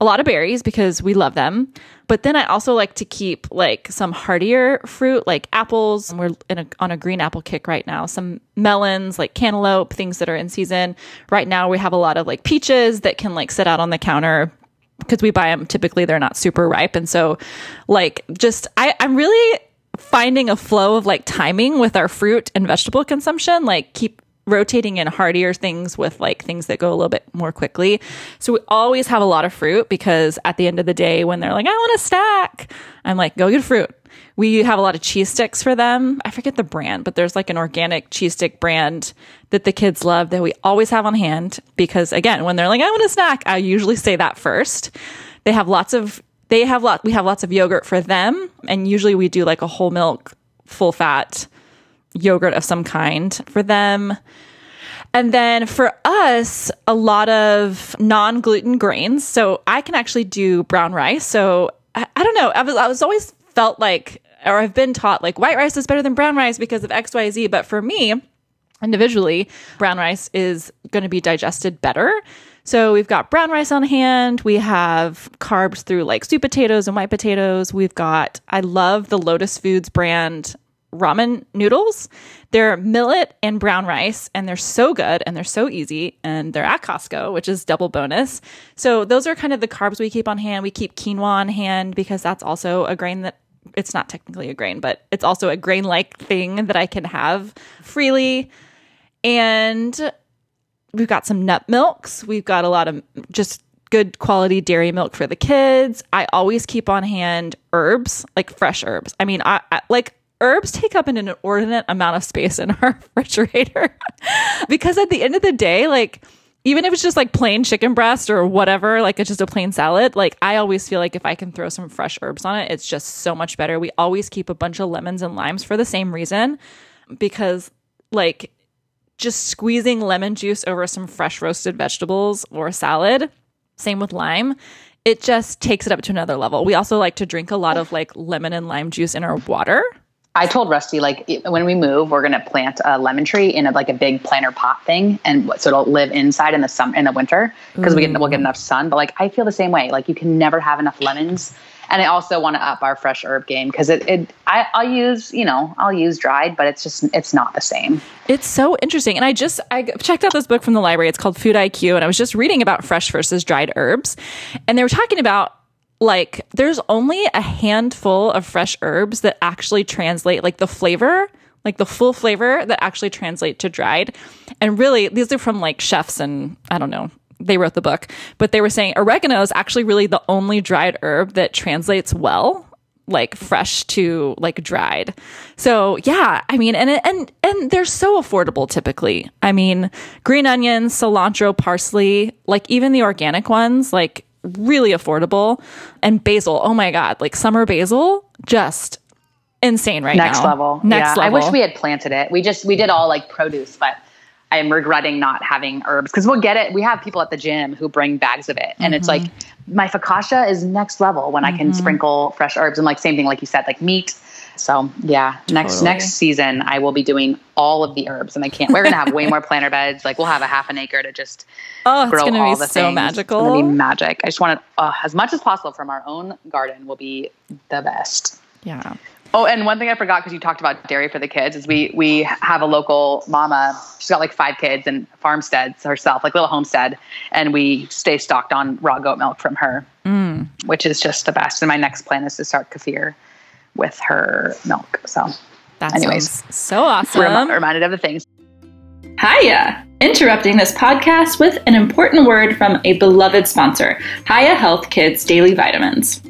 a lot of berries because we love them. But then i also like to keep like some hardier fruit like apples. We're in a, on a green apple kick right now. Some melons like cantaloupe things that are in season. Right now we have a lot of like peaches that can like sit out on the counter. Because we buy them typically they're not super ripe. And so like just I, i'm really finding a flow of like timing with our fruit and vegetable consumption like keep rotating in hardier things with like things that go a little bit more quickly. So we always have a lot of fruit because at the end of the day when they're like i want a snack i'm like go get fruit. We have a lot of cheese sticks for them. I forget the brand but there's like an organic cheese stick brand that the kids love that we always have on hand because again when they're like i want a snack i usually say that first. They have lots of they have lot we have lots of yogurt for them and usually we do like a whole milk full fat yogurt of some kind for them and then for us a lot of non-gluten grains so i can actually do brown rice so i, I don't know I was, I was always felt like or i've been taught like white rice is better than brown rice because of xyz but for me individually, brown rice is going to be digested better. So we've got brown rice on hand. We have carbs through like sweet potatoes and white potatoes. We've got, I love the Lotus Foods brand ramen noodles. They're millet and brown rice, and they're so good and they're so easy. And they're at Costco, which is double bonus. So those are kind of the carbs we keep on hand. We keep quinoa on hand because that's also a grain that it's not technically a grain, but it's also a grain like thing that I can have freely. And we've got some nut milks. We've got a lot of just good quality dairy milk for the kids. I always keep on hand herbs, like fresh herbs. I mean, I, I like herbs take up an inordinate amount of space in our refrigerator because at the end of the day, like even if it's just like plain chicken breast or whatever, like it's just a plain salad, like I always feel like if I can throw some fresh herbs on it, it's just so much better. We always keep a bunch of lemons and limes for the same reason because like just squeezing lemon juice over some fresh roasted vegetables or salad, same with lime, it just takes it up to another level. We also like to drink a lot of like lemon and lime juice in our water. I told Rusty like when we move, we're gonna plant a lemon tree in a, like a big planter pot thing, and so it'll live inside in the summer in the winter because we get we'll get enough sun. But like I feel the same way. Like you can never have enough lemons, and I also want to up our fresh herb game because it, it I, I'll use you know I'll use dried, but it's just it's not the same. It's so interesting. And I just I checked out this book from the library. It's called Food IQ and I was just reading about fresh versus dried herbs. And they were talking about like there's only a handful of fresh herbs that actually translate like the flavor, like the full flavor that actually translate to dried. And really these are from like chefs and I don't know, they wrote the book, but they were saying oregano is actually really the only dried herb that translates well like fresh to like dried. So yeah, I mean, and and and they're so affordable typically. I mean, green onions, cilantro, parsley, like even the organic ones, like really affordable. And basil, oh my god, like summer basil, just insane right next now. level. Next yeah, level. I wish we had planted it. We just we did all like produce, but I am regretting not having herbs because we'll get it. We have people at the gym who bring bags of it, and it's like Mm-hmm. my focaccia is next level when I can sprinkle fresh herbs and like same thing like you said, like meat. So yeah, next Totally. next season I will be doing all of the herbs, and I can't. We're gonna have way more planter beds. Like we'll have a half an acre to just Oh, it's grow gonna all be the so things. magical. It's gonna be magic. I just want it uh, as much as possible from our own garden. Will be the best. yeah. Oh, and one thing I forgot because you talked about dairy for the kids is we we have a local mama. She's got like five kids and farmsteads herself, like little homestead, and we stay stocked on raw goat milk from her, Mm. which is just the best. And my next plan is to start kefir with her milk. So That Anyways. so awesome. rem- reminded of the things. Hiya! Interrupting this podcast with an important word from a beloved sponsor, Hiya Health Kids Daily Vitamins.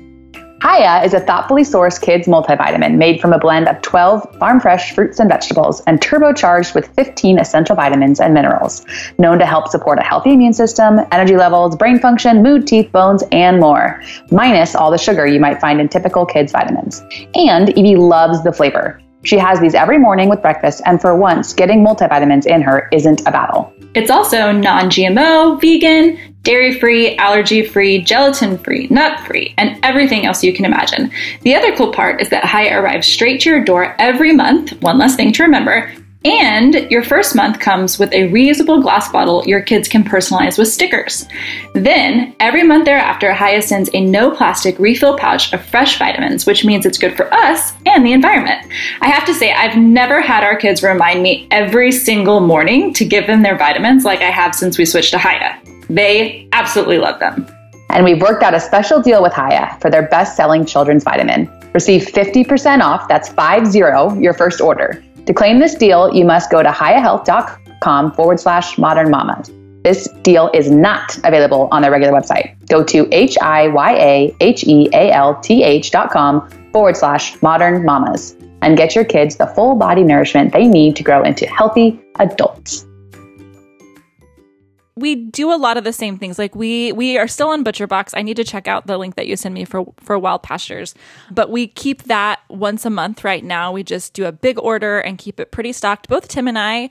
Hiya is a thoughtfully sourced kids multivitamin made from a blend of 12 farm fresh fruits and vegetables and turbocharged with 15 essential vitamins and minerals, known to help support a healthy immune system, energy levels, brain function, mood, teeth, bones, and more, minus all the sugar you might find in typical kids' vitamins. And Evie loves the flavor. She has these every morning with breakfast, and for once, getting multivitamins in her isn't a battle. It's also non GMO, vegan, dairy free, allergy free, gelatin free, nut free, and everything else you can imagine. The other cool part is that Hiya arrives straight to your door every month, one less thing to remember. And your first month comes with a reusable glass bottle your kids can personalize with stickers. Then, every month thereafter, Hiya sends a no plastic refill pouch of fresh vitamins, which means it's good for us and the environment. I have to say, I've never had our kids remind me every single morning to give them their vitamins like I have since we switched to Hiya. They absolutely love them. And we've worked out a special deal with Hiya for their best selling children's vitamin. Receive 50% off, that's 50, your first order. To claim this deal, you must go to hiyahealth.com forward slash modern mamas. This deal is not available on their regular website. Go to H I Y A H E A L T H dot com forward slash modern mamas and get your kids the full body nourishment they need to grow into healthy adults. We do a lot of the same things. Like we we are still on Butcher Box. I need to check out the link that you send me for for Wild Pastures. But we keep that once a month right now. We just do a big order and keep it pretty stocked. Both Tim and I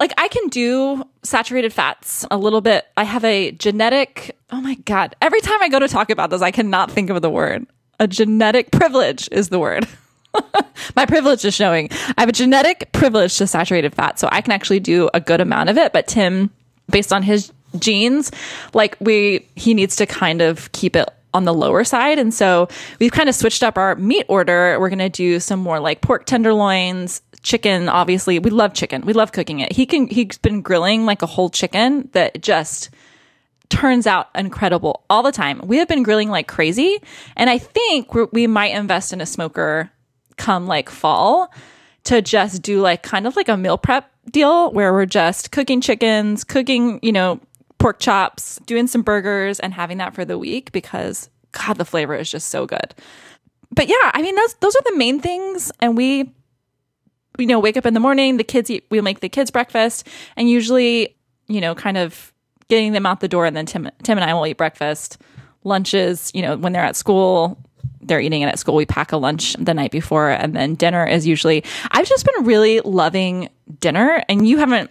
like I can do saturated fats a little bit. I have a genetic Oh my god. Every time I go to talk about this, I cannot think of the word. A genetic privilege is the word. my privilege is showing. I have a genetic privilege to saturated fat, so I can actually do a good amount of it. But Tim, based on his genes, like we, he needs to kind of keep it on the lower side. And so we've kind of switched up our meat order. We're going to do some more like pork tenderloins, chicken. Obviously, we love chicken. We love cooking it. He can, he's been grilling like a whole chicken that just turns out incredible all the time. We have been grilling like crazy, and I think we're, might invest in a smoker come like fall to just do like kind of like a meal prep deal where we're just cooking chickens, cooking, you know, pork chops, doing some burgers and having that for the week because god the flavor is just so good. But yeah, I mean those those are the main things and we you know wake up in the morning, the kids eat we make the kids breakfast and usually, you know, kind of getting them out the door, and then Tim Tim and I will eat breakfast. Lunches, you know, when they're at school, they're eating it at school. We pack a lunch the night before, and then dinner is usually. I've just been really loving dinner, and you haven't.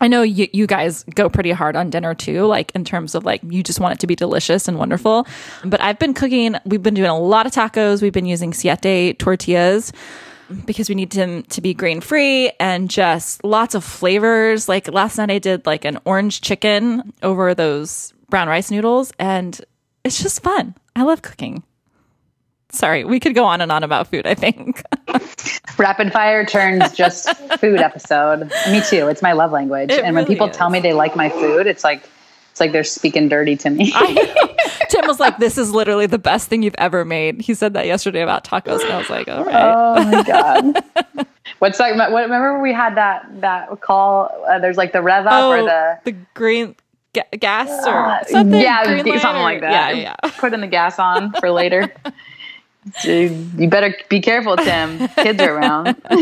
I know you, you guys go pretty hard on dinner too, like in terms of like you just want it to be delicious and wonderful. But I've been cooking, we've been doing a lot of tacos. We've been using siete tortillas because we need them to be grain free and just lots of flavors. Like last night, I did like an orange chicken over those brown rice noodles, and it's just fun. I love cooking. Sorry, we could go on and on about food, I think. Rapid fire turns just food episode. Me too. It's my love language. It and when really people is. tell me they like my food, it's like it's like they're speaking dirty to me. Tim was like, This is literally the best thing you've ever made. He said that yesterday about tacos, and I was like, All right. oh my god. What's that? What, remember we had that that call? Uh, there's like the rev up or the the green ga- gas or something. yeah, something or- like that. Yeah, yeah. Putting the gas on for later. Dude, you better be careful, Tim. Kids are around.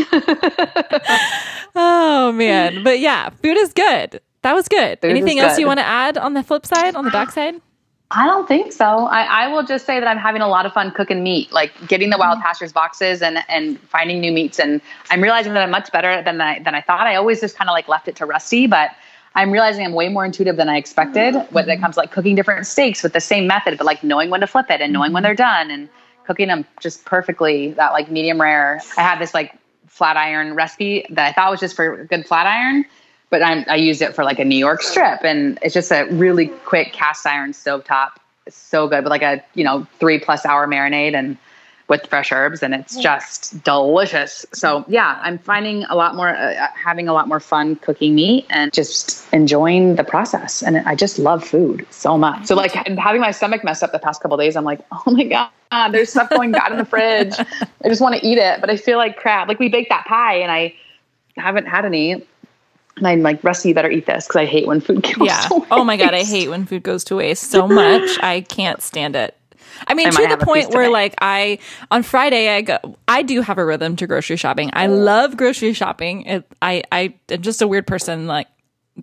Oh man, but yeah, food is good. That was good. Food Anything else you want to add on the flip side, on the back side? I don't think so. I, I will just say that I'm having a lot of fun cooking meat, like getting the wild mm. pastures boxes and and finding new meats. And I'm realizing that I'm much better than I than I thought. I always just kind of like left it to Rusty, but I'm realizing I'm way more intuitive than I expected mm. when it comes to like cooking different steaks with the same method, but like knowing when to flip it and knowing when mm. they're done and cooking them just perfectly. That like medium rare. I had this like flat iron recipe that I thought was just for good flat iron, but I'm, I used it for like a New York strip, and it's just a really quick cast iron stovetop. It's so good, with like a you know three plus hour marinade and with fresh herbs, and it's just delicious. So yeah, I'm finding a lot more, uh, having a lot more fun cooking meat and just enjoying the process. And I just love food so much. So like having my stomach messed up the past couple days, I'm like, oh my god, Uh, there's stuff going bad in the fridge. I just want to eat it, but I feel like crap. Like we baked that pie, and I haven't had any. And I'm like, Rusty, you better eat this because I hate when food goes Yeah. to Oh my god, I hate when food goes to waste so much. I can't stand it. I mean, I to the point where today. like I on Friday I go I do have a rhythm to grocery shopping. I love grocery shopping. It, I I am just a weird person like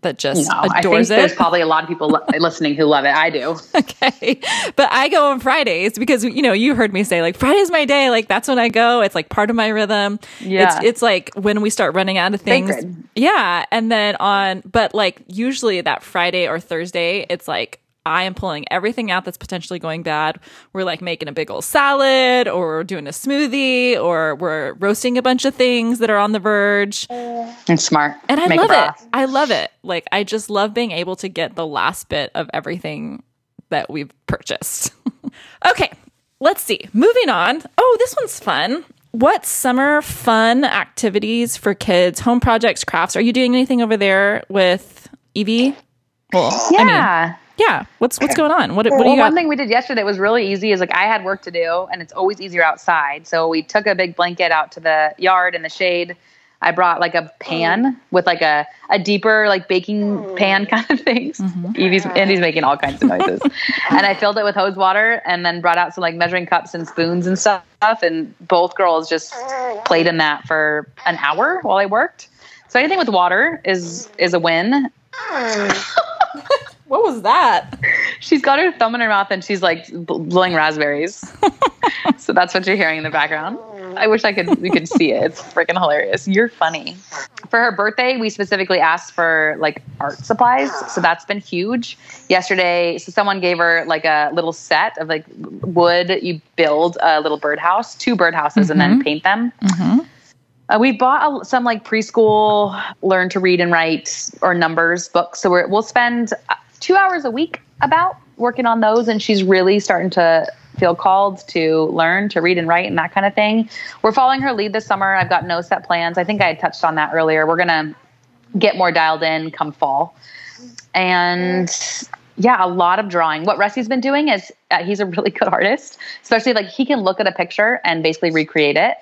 that just No, I think adores there's probably a lot of people listening who love it. I do. okay. But I go on Fridays because you know, you heard me say like Friday's my day, like that's when I go. It's like part of my rhythm. Yeah. It's it's like when we start running out of things. Sacred. Yeah. And then on but like usually that Friday or Thursday, it's like I am pulling everything out that's potentially going bad. We're like making a big old salad or doing a smoothie or we're roasting a bunch of things that are on the verge. And smart. And I Make love it. I love it. Like I just love being able to get the last bit of everything that we've purchased. okay, let's see. Moving on. Oh, this one's fun. What summer fun activities for kids, home projects, crafts? Are you doing anything over there with Evie? Well, I mean, Yeah. yeah. What's what's going on? What, what do well, got? one thing we did yesterday that was really easy is like I had work to do, and it's always easier outside. So we took a big blanket out to the yard in the shade. I brought like a pan with like a, a deeper like baking pan mm. kind of things. Mm-hmm. Evie's Andy's making all kinds of noises, and I filled it with hose water, and then brought out some like measuring cups and spoons and stuff. And both girls just played in that for an hour while I worked. So anything with water is is a win. Mm. What was that? She's got her thumb in her mouth and she's like blowing raspberries. so that's what you're hearing in the background. I wish I could we could see it. It's freaking hilarious. You're funny. For her birthday, we specifically asked for like art supplies. So that's been huge. Yesterday, so someone gave her like a little set of like wood. You build a little birdhouse, two birdhouses, and then paint them. Uh, we bought a, some like preschool learn to read and write or numbers books. So we're, we'll spend uh, two hours a week about working on those. And she's really starting to feel called to learn to read and write and that kind of thing. We're following her lead this summer. I've got no set plans. I think I had touched on that earlier. We're to get more dialed in come fall. And yeah, a lot of drawing. What Rusty's been doing is uh, he's a really good artist, especially like he can look at a picture and basically recreate it.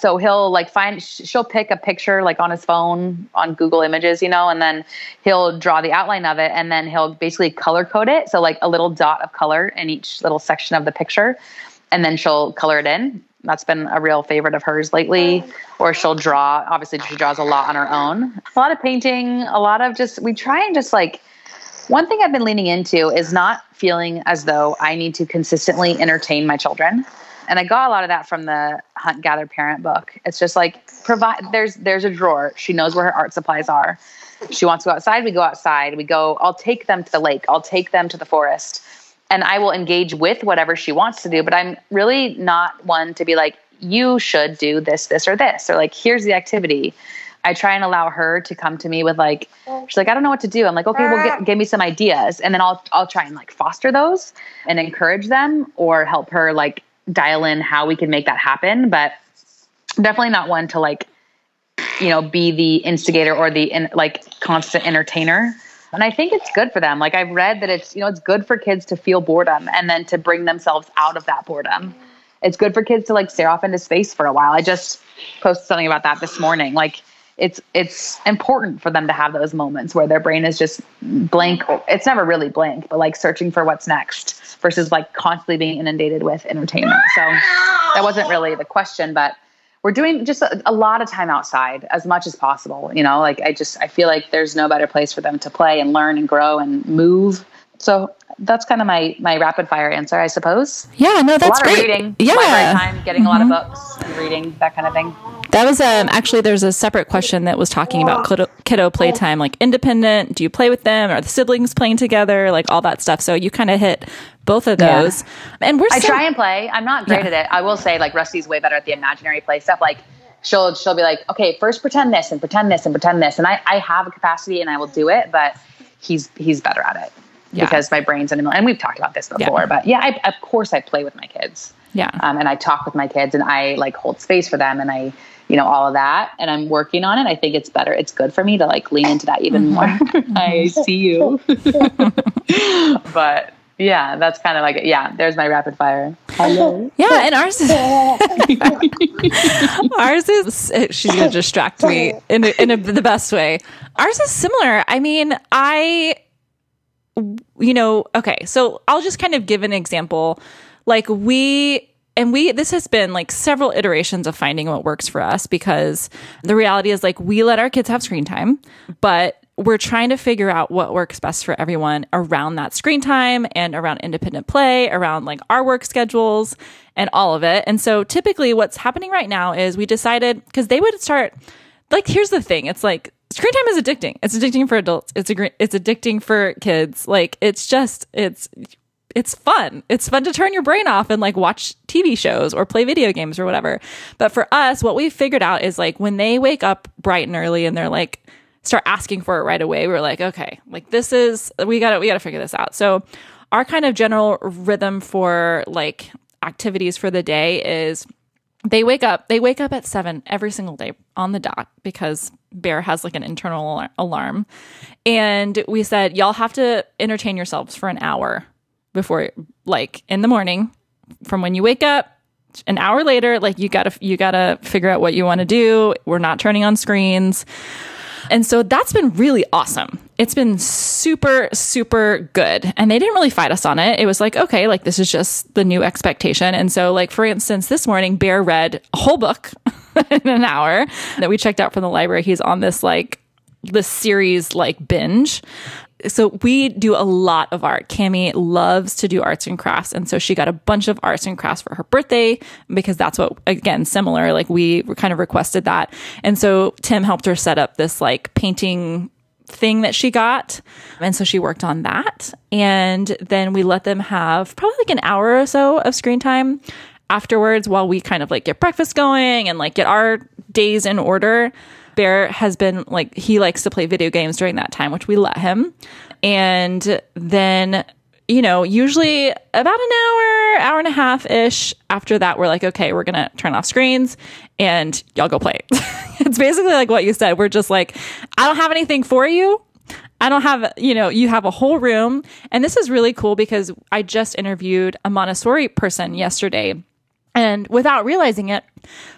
So he'll like find, she'll pick a picture like on his phone on Google Images, you know, and then he'll draw the outline of it and then he'll basically color code it. So like a little dot of color in each little section of the picture. And then she'll color it in. That's been a real favorite of hers lately. Oh. Or she'll draw. Obviously, she draws a lot on her own. A lot of painting, a lot of just, we try and just like, One thing I've been leaning into is not feeling as though I need to consistently entertain my children. And I got a lot of that from the Hunt Gather Parent book. It's just like provide there's there's a drawer. She knows where her art supplies are. She wants to go outside, we go outside. We go, I'll take them to the lake, I'll take them to the forest. And I will engage with whatever she wants to do. But I'm really not one to be like, you should do this, this, or this, or like, here's the activity. I try and allow her to come to me with like, she's like, I don't know what to do. I'm like, okay, well, get, give me some ideas, and then I'll I'll try and like foster those and encourage them or help her like dial in how we can make that happen. But definitely not one to like, you know, be the instigator or the in, like constant entertainer. And I think it's good for them. Like I've read that it's you know it's good for kids to feel boredom and then to bring themselves out of that boredom. It's good for kids to like stare off into space for a while. I just posted something about that this morning. Like it's it's important for them to have those moments where their brain is just blank. It's never really blank but like searching for what's next versus like constantly being inundated with entertainment. So that wasn't really the question but we're doing just a, a, lot of time outside as much as possible you know? Like i just i feel like there's no better place for them to play and learn and grow and move. So that's kind of my my rapid fire answer i suppose. Yeah no that's a lot great of reading yeah. time getting mm-hmm. a lot of books and reading that kind of thing that was um actually there's a separate question that was talking about kiddo, kiddo playtime, like independent. Do you play with them? Are the siblings playing together? Like all that stuff. So you kind of hit both of those. Yeah. And we're I try and play. I'm not great yeah. at it. I will say like Rusty's way better at the imaginary play stuff. Like she'll she'll be like, okay, first pretend this and pretend this and pretend this, and I I have a capacity and I will do it, but he's he's better at it. Yeah. Because my brain's in a million, and we've talked about this before, but yeah, I, of course I play with my kids. Yeah. Um, and I talk with my kids and I like hold space for them and I you know all of that and i'm working on it i think it's better it's good for me to like lean into that even more. I see you. But yeah that's kind of like yeah there's my rapid fire. Hello yeah and ours is ours is she's gonna distract me in, a, in a, the best way. Ours is similar. I mean i you know okay so i'll just kind of give an example. Like we and we this has been like several iterations of finding what works for us because the reality is like we let our kids have screen time but we're trying to figure out what works best for everyone around that screen time and around independent play around like our work schedules and all of it. And so typically what's happening right now is we decided because they would start like here's the thing it's like screen time is addicting. It's addicting for adults. It's a, it's addicting for kids. Like it's just it's it's fun. It's fun to turn your brain off and like watch TV shows or play video games or whatever. But for us, what we figured out is like when they wake up bright and early and they're like start asking for it right away, we're like, okay, like this is we got to we got to figure this out. So our kind of general rhythm for like activities for the day is they wake up they wake up at 7 every single day on the dot because bear has like an internal alarm and we said y'all have to entertain yourselves for an hour before like in the morning from when you wake up an hour later like you gotta you gotta figure out what you want to do. We're not turning on screens. And so that's been really awesome. It's been super super good. And they didn't really fight us on it. It was like okay like this is just the new expectation. And so like for instance this morning bear read a whole book in an hour that we checked out from the library. He's on this like this series like binge so we do a lot of art. Cami loves to do arts and crafts. And so she got a bunch of arts and crafts for her birthday because that's what, again, similar, like we kind of requested that. And so Tim helped her set up this like painting thing that she got. And so she worked on that. And then we let them have probably like an hour or so of screen time afterwards while we kind of like get breakfast going and like get our days in order. Bear has been like, he likes to play video games during that time, which we let him. And then, you know, usually about an hour, hour and a half ish after that, we're like, okay, we're going to turn off screens and y'all go play. it's basically like what you said. We're just like, I don't have anything for you. I don't have, you know, you have a whole room. And this is really cool because I just interviewed a Montessori person yesterday and without realizing it,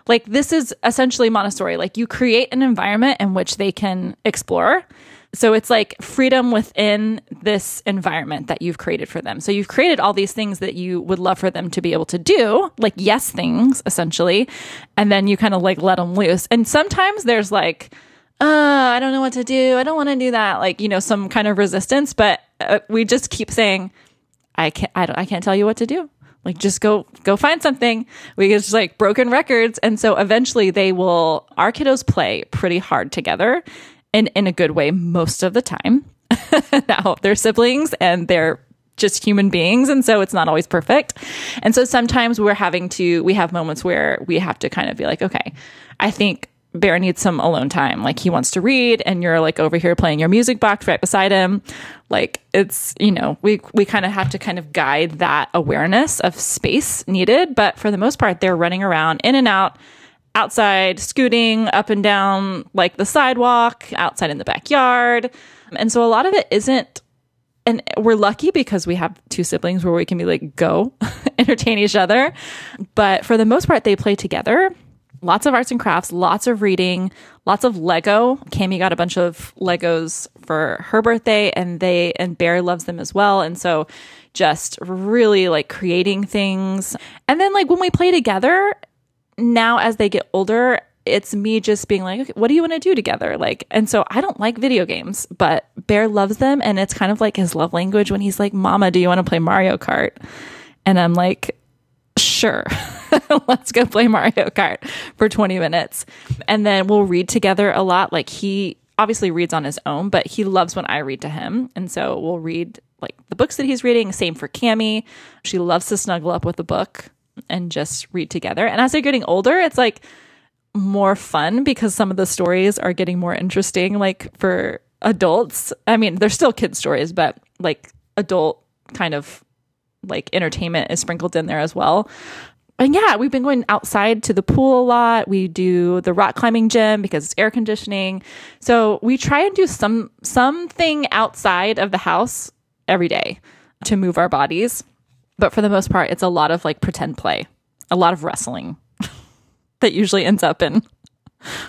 like this is essentially Montessori. Like you create an environment in which they can explore. So it's like freedom within this environment that you've created for them. So you've created all these things that you would love for them to be able to do, like yes things essentially. And then you kind of like let them loose. And sometimes there's like, uh, I don't know what to do. I don't want to do that. Like, you know, some kind of resistance. But uh, we just keep saying, I can't, I, don't, I can't tell you what to do. Like, just go, go find something. We get just like broken records. And so eventually they will, our kiddos play pretty hard together and in a good way most of the time. now they're siblings and they're just human beings and so it's not always perfect and so sometimes we're having to we have moments where we have to kind of be like okay i think bear needs some alone time. Like he wants to read and you're like over here playing your music box right beside him. Like it's you know we we kind of have to kind of guide that awareness of space needed but for the most part they're running around in and out outside scooting up and down like the sidewalk outside in the backyard. And so a lot of it isn't and we're lucky because we have two siblings where we can be like go entertain each other. But for the most part they play together lots of arts and crafts lots of reading lots of lego. Cami got a bunch of legos for her birthday and they and bear loves them as well. And so just really like creating things. And then like when we play together now as they get older it's me just being like okay, what do you want to do together? Like and so i don't like video games but bear loves them and it's kind of like his love language when he's like mama do you want to play mario kart? And i'm like sure let's go play mario kart for 20 minutes. And then we'll read together a lot. Like he obviously reads on his own but he loves when i read to him. And so we'll read like the books that he's reading. Same for cami she loves to snuggle up with a book and just read together. And as they're getting older it's like more fun because some of the stories are getting more interesting like for adults. I mean they're still kid stories but like adult kind of like entertainment is sprinkled in there as well and yeah we've been going outside to the pool a lot we do the rock climbing gym because it's air conditioning so we try and do some something outside of the house every day to move our bodies but for the most part it's a lot of like pretend play a lot of wrestling that usually ends up in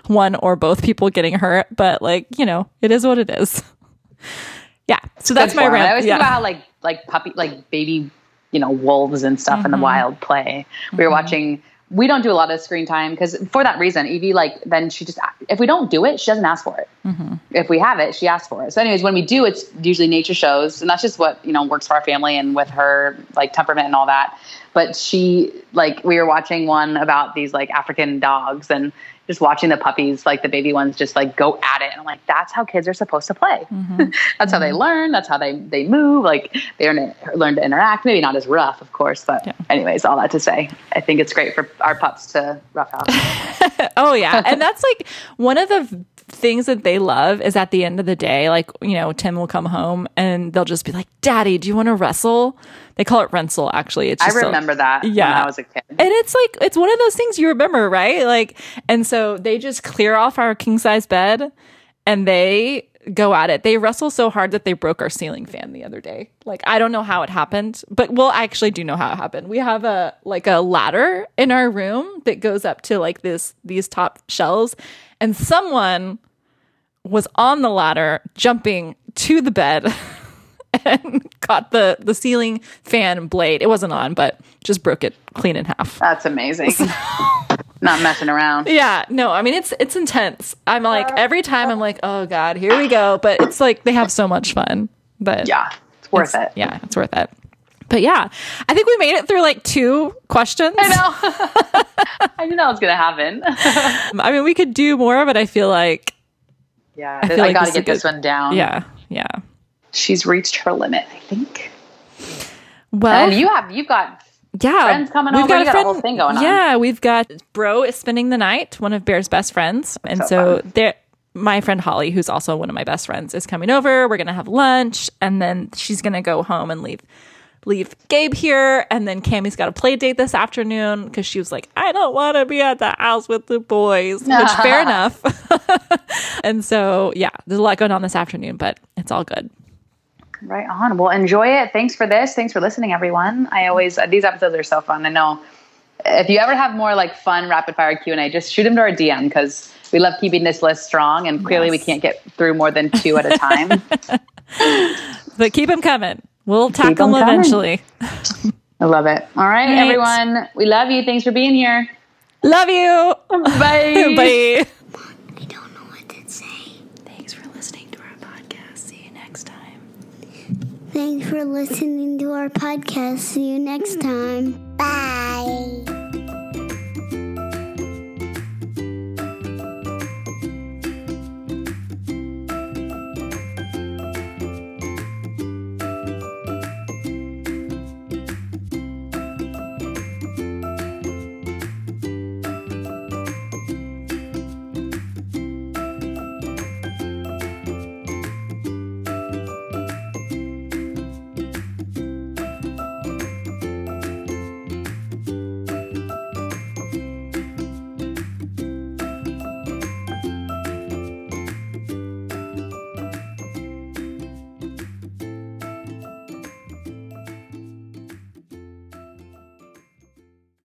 one or both people getting hurt. But like, you know, it is what it is. yeah. So that's Good my form. I always Yeah. think about how like like puppy like baby, you know, wolves and stuff in Mm-hmm. the wild play. We were watching. We don't do a lot of screen time because for that reason, Evie like then she just if we don't do it, she doesn't ask for it. Mm-hmm. If we have it, she asks for it. So, anyways, when we do, it's usually nature shows, and that's just what you know works for our family and with her like temperament and all that. But she like we were watching one about these like African dogs and just watching the puppies, like the baby ones, just like go at it. And I'm like, that's how kids are supposed to play. Mm-hmm. that's how they mm-hmm. learn. That's how they they move. Like they learn to, learn to interact. Maybe not as rough, of course, but anyways, all that to say, I think it's great for our pups to rough out. Oh yeah, and that's like one of the things that they love is at the end of the day, like you know, Tim will come home and they'll just be like, "Daddy, do you want to wrestle?" They call it wrestle. Actually, it's I just a- remember that when Yeah. I was a kid. and it's like it's one of those things you remember, right? Like, and so they just clear off our king size bed and they go at it. They wrestle so hard that they broke our ceiling fan the other day. Like, I don't know how it happened, but well, I actually do know how it happened. We have a like a ladder in our room that goes up to like this these top shelves, and someone was on the ladder jumping to the bed. And caught the the ceiling fan blade. It wasn't on, but just broke it clean in half. That's amazing. Not messing around. Yeah, no, I mean it's it's intense. I'm like every time I'm like, oh god, here we go. But it's like they have so much fun. But Yeah, it's worth it's- it. Yeah, it's worth it. But yeah, I think we made it through like two questions. I know. I knew that was gonna happen. I mean, we could do more, but I feel like yeah, I, feel like is a get this one down. yeah, yeah. she's reached her limit. I think. Well, and you have you've got yeah, friends coming over. You got a whole thing going on. Yeah, we've got Bro is spending the night, one of Bear's best friends, and So so, there. My friend Holly, who's also one of my best friends, is coming over. We're gonna have lunch, and then she's gonna go home and leave leave Gabe here, and then Cami's got a play date this afternoon because she was like, I don't want to be at the house with the boys, which fair enough. and so yeah, there's a lot going on this afternoon, but it's all good. Right on. Well, enjoy it. Thanks for this. Thanks for listening, everyone. I always these episodes are so fun. I know if you ever have more like fun rapid fire Q and A, just shoot them to our DM because we love keeping this list strong. And clearly, we can't get through more than two at a time. But keep them coming. We'll tackle them coming. eventually. I love it. All right, Thanks. everyone. We love you. Thanks for being here. Love you. Bye. Bye. I don't know what to say. Thanks for listening to our podcast. See you next time. Thanks for listening to our podcast. See you next time.